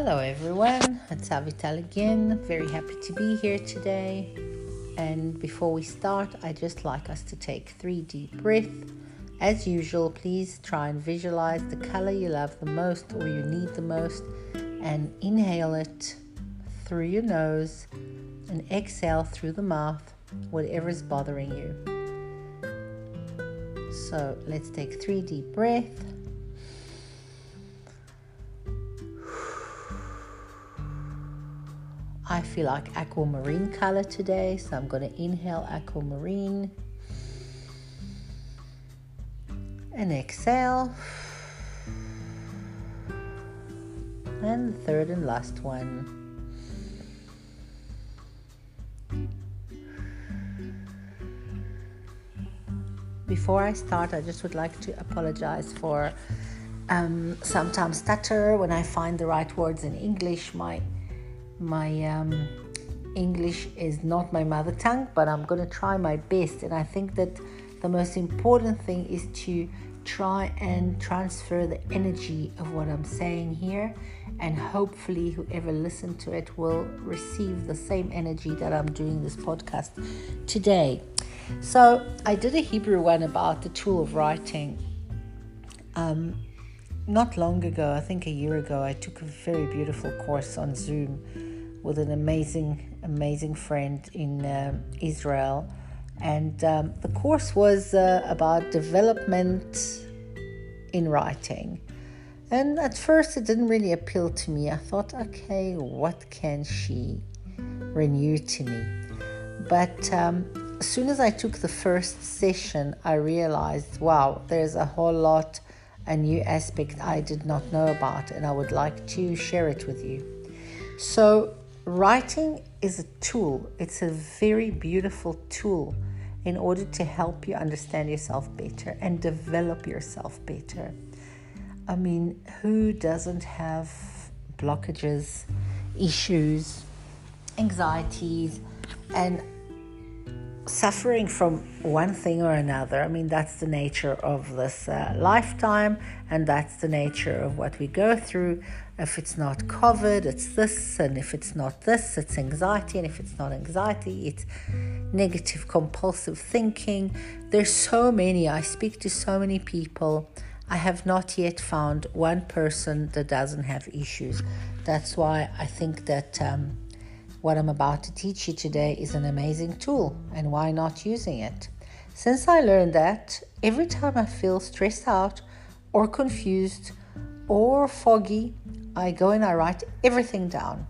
Hello, everyone. It's Avital again. Very happy to be here today. And before we start, I just like us to take three deep breaths. As usual, please try and visualize the color you love the most or you need the most and inhale it through your nose and exhale through the mouth, whatever is bothering you. So let's take three deep breaths. I feel like aquamarine color today, so I'm going to inhale aquamarine and exhale. And the third and last one. Before I start, I just would like to apologize for um, sometimes stutter when I find the right words in English. My my um, English is not my mother tongue, but I'm going to try my best. And I think that the most important thing is to try and transfer the energy of what I'm saying here. And hopefully, whoever listens to it will receive the same energy that I'm doing this podcast today. So, I did a Hebrew one about the tool of writing. Um, not long ago, I think a year ago, I took a very beautiful course on Zoom with an amazing, amazing friend in uh, Israel. And um, the course was uh, about development in writing. And at first, it didn't really appeal to me. I thought, okay, what can she renew to me? But um, as soon as I took the first session, I realized, wow, there's a whole lot, a new aspect I did not know about, and I would like to share it with you. So, Writing is a tool, it's a very beautiful tool in order to help you understand yourself better and develop yourself better. I mean, who doesn't have blockages, issues, anxieties, and suffering from one thing or another. I mean, that's the nature of this uh, lifetime, and that's the nature of what we go through. If it's not COVID, it's this, and if it's not this, it's anxiety, and if it's not anxiety, it's negative compulsive thinking. There's so many. I speak to so many people. I have not yet found one person that doesn't have issues. That's why I think that. Um, what I'm about to teach you today is an amazing tool, and why not using it? Since I learned that, every time I feel stressed out or confused or foggy, I go and I write everything down.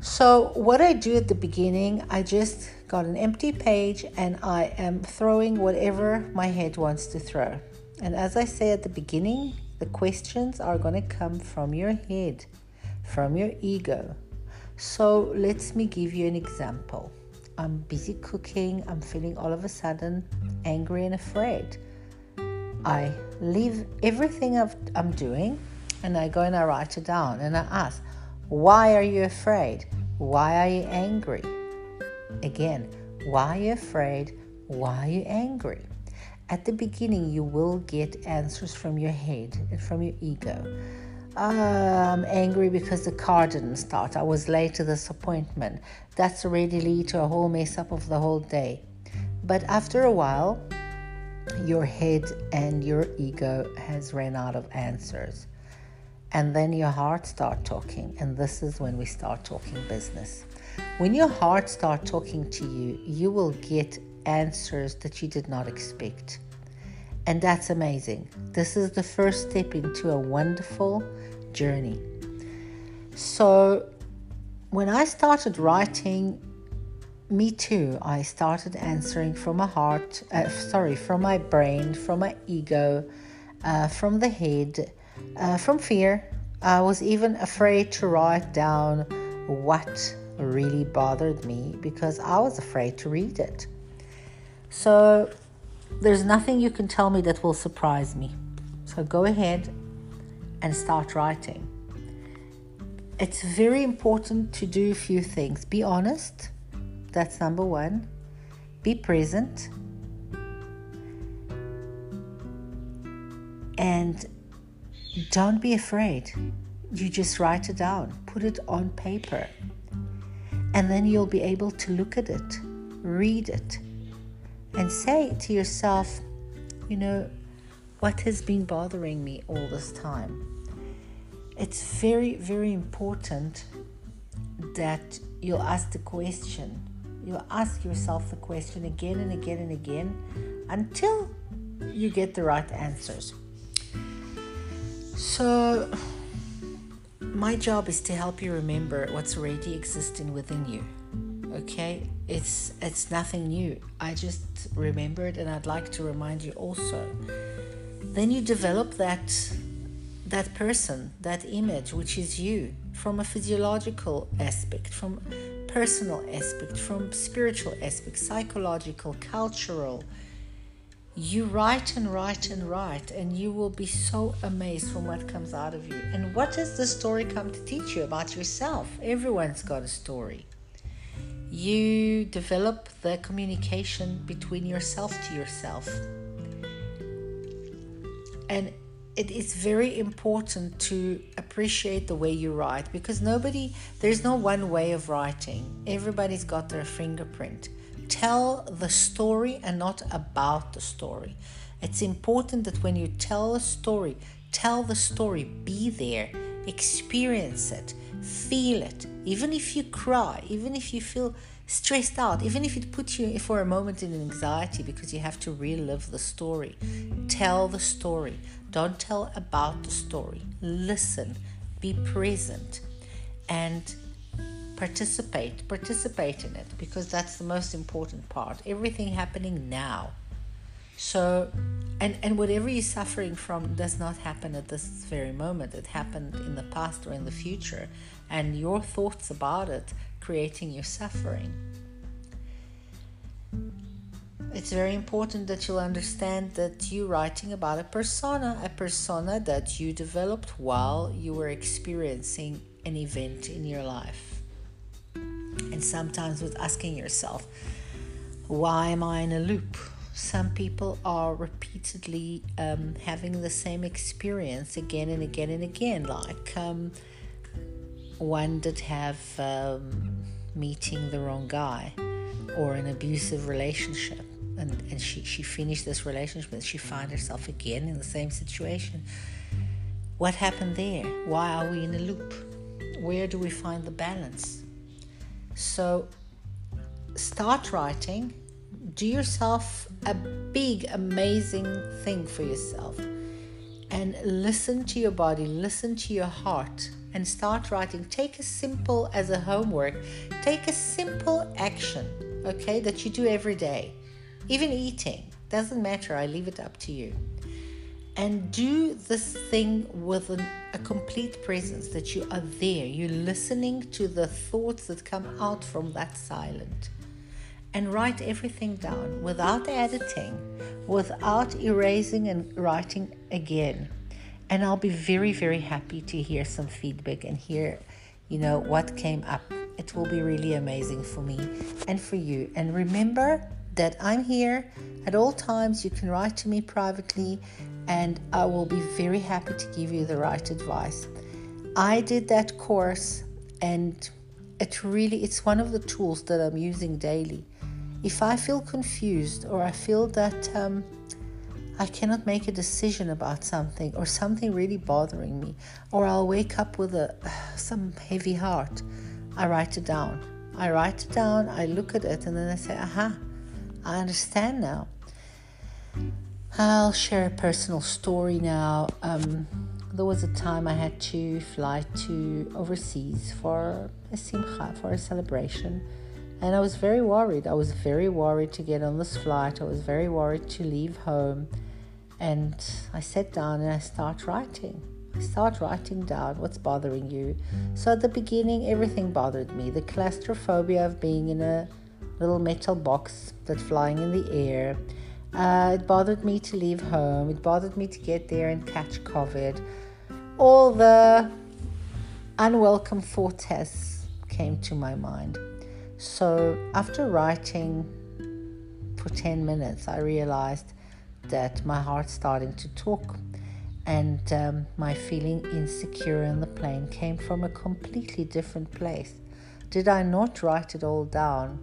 So, what I do at the beginning, I just got an empty page and I am throwing whatever my head wants to throw. And as I say at the beginning, the questions are going to come from your head, from your ego, so let me give you an example. I'm busy cooking, I'm feeling all of a sudden angry and afraid. I leave everything i am doing and I go and I write it down and I ask, Why are you afraid? Why are you angry? Again, why are you afraid? Why are you angry? At the beginning, you will get answers from your head and from your ego. I'm angry because the car didn't start. I was late to this appointment. That's already lead to a whole mess up of the whole day. But after a while, your head and your ego has ran out of answers. And then your heart start talking. And this is when we start talking business. When your heart start talking to you, you will get answers that you did not expect. And that's amazing. This is the first step into a wonderful journey. So, when I started writing, me too, I started answering from my heart, uh, sorry, from my brain, from my ego, uh, from the head, uh, from fear. I was even afraid to write down what really bothered me because I was afraid to read it. So, there's nothing you can tell me that will surprise me. So go ahead and start writing. It's very important to do a few things. Be honest, that's number one. Be present. And don't be afraid. you just write it down, put it on paper, and then you'll be able to look at it, read it, and say to yourself, you know, what has been bothering me all this time? It's very, very important that you'll ask the question. You'll ask yourself the question again and again and again until you get the right answers. So, my job is to help you remember what's already existing within you. Okay, it's it's nothing new. I just remembered, and I'd like to remind you also. Then you develop that that person, that image, which is you, from a physiological aspect, from personal aspect, from spiritual aspect, psychological, cultural. You write and write and write, and you will be so amazed from what comes out of you. And what does the story come to teach you about yourself? Everyone's got a story. You develop the communication between yourself to yourself. And it is very important to appreciate the way you write because nobody, there's no one way of writing. Everybody's got their fingerprint. Tell the story and not about the story. It's important that when you tell a story, tell the story, be there, experience it, feel it. Even if you cry, even if you feel stressed out, even if it puts you for a moment in anxiety because you have to relive the story, tell the story. Don't tell about the story. Listen, be present, and participate. Participate in it because that's the most important part. Everything happening now. So, and, and whatever you're suffering from does not happen at this very moment. It happened in the past or in the future. And your thoughts about it creating your suffering it's very important that you'll understand that you're writing about a persona, a persona that you developed while you were experiencing an event in your life. And sometimes with asking yourself, why am I in a loop? Some people are repeatedly um, having the same experience again and again and again, like um, one did have um, meeting the wrong guy or an abusive relationship and, and she, she finished this relationship but she found herself again in the same situation. What happened there? Why are we in a loop? Where do we find the balance? So start writing do yourself a big amazing thing for yourself and listen to your body listen to your heart and start writing take as simple as a homework take a simple action okay that you do every day even eating, doesn't matter. I leave it up to you. And do this thing with an, a complete presence that you are there. You're listening to the thoughts that come out from that silent. And write everything down without editing, without erasing and writing again. And I'll be very, very happy to hear some feedback and hear, you know, what came up. It will be really amazing for me and for you. And remember, that I'm here at all times. You can write to me privately, and I will be very happy to give you the right advice. I did that course, and it really it's one of the tools that I'm using daily. If I feel confused or I feel that um, I cannot make a decision about something or something really bothering me, or I'll wake up with a some heavy heart, I write it down. I write it down, I look at it, and then I say, aha, I understand now. I'll share a personal story now. Um, there was a time I had to fly to overseas for a simcha, for a celebration. And I was very worried. I was very worried to get on this flight. I was very worried to leave home. And I sat down and I start writing. I start writing down what's bothering you. So at the beginning, everything bothered me. The claustrophobia of being in a little metal box that's flying in the air. Uh, it bothered me to leave home. It bothered me to get there and catch COVID. All the unwelcome thoughts came to my mind. So after writing for 10 minutes, I realized that my heart's starting to talk. and um, my feeling insecure in the plane came from a completely different place. Did I not write it all down,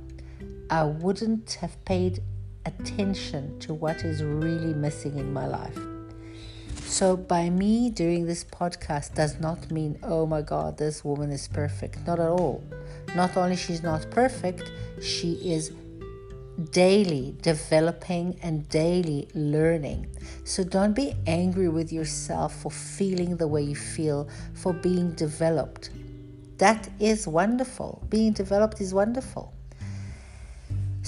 I wouldn't have paid attention to what is really missing in my life. So, by me doing this podcast does not mean, oh my God, this woman is perfect. Not at all. Not only she's not perfect, she is daily developing and daily learning. So don't be angry with yourself for feeling the way you feel, for being developed. That is wonderful. Being developed is wonderful.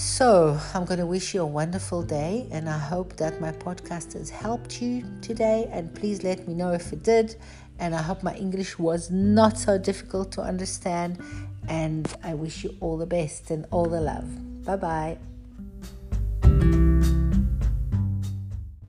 So, I'm going to wish you a wonderful day, and I hope that my podcast has helped you today. And please let me know if it did. And I hope my English was not so difficult to understand. And I wish you all the best and all the love. Bye bye.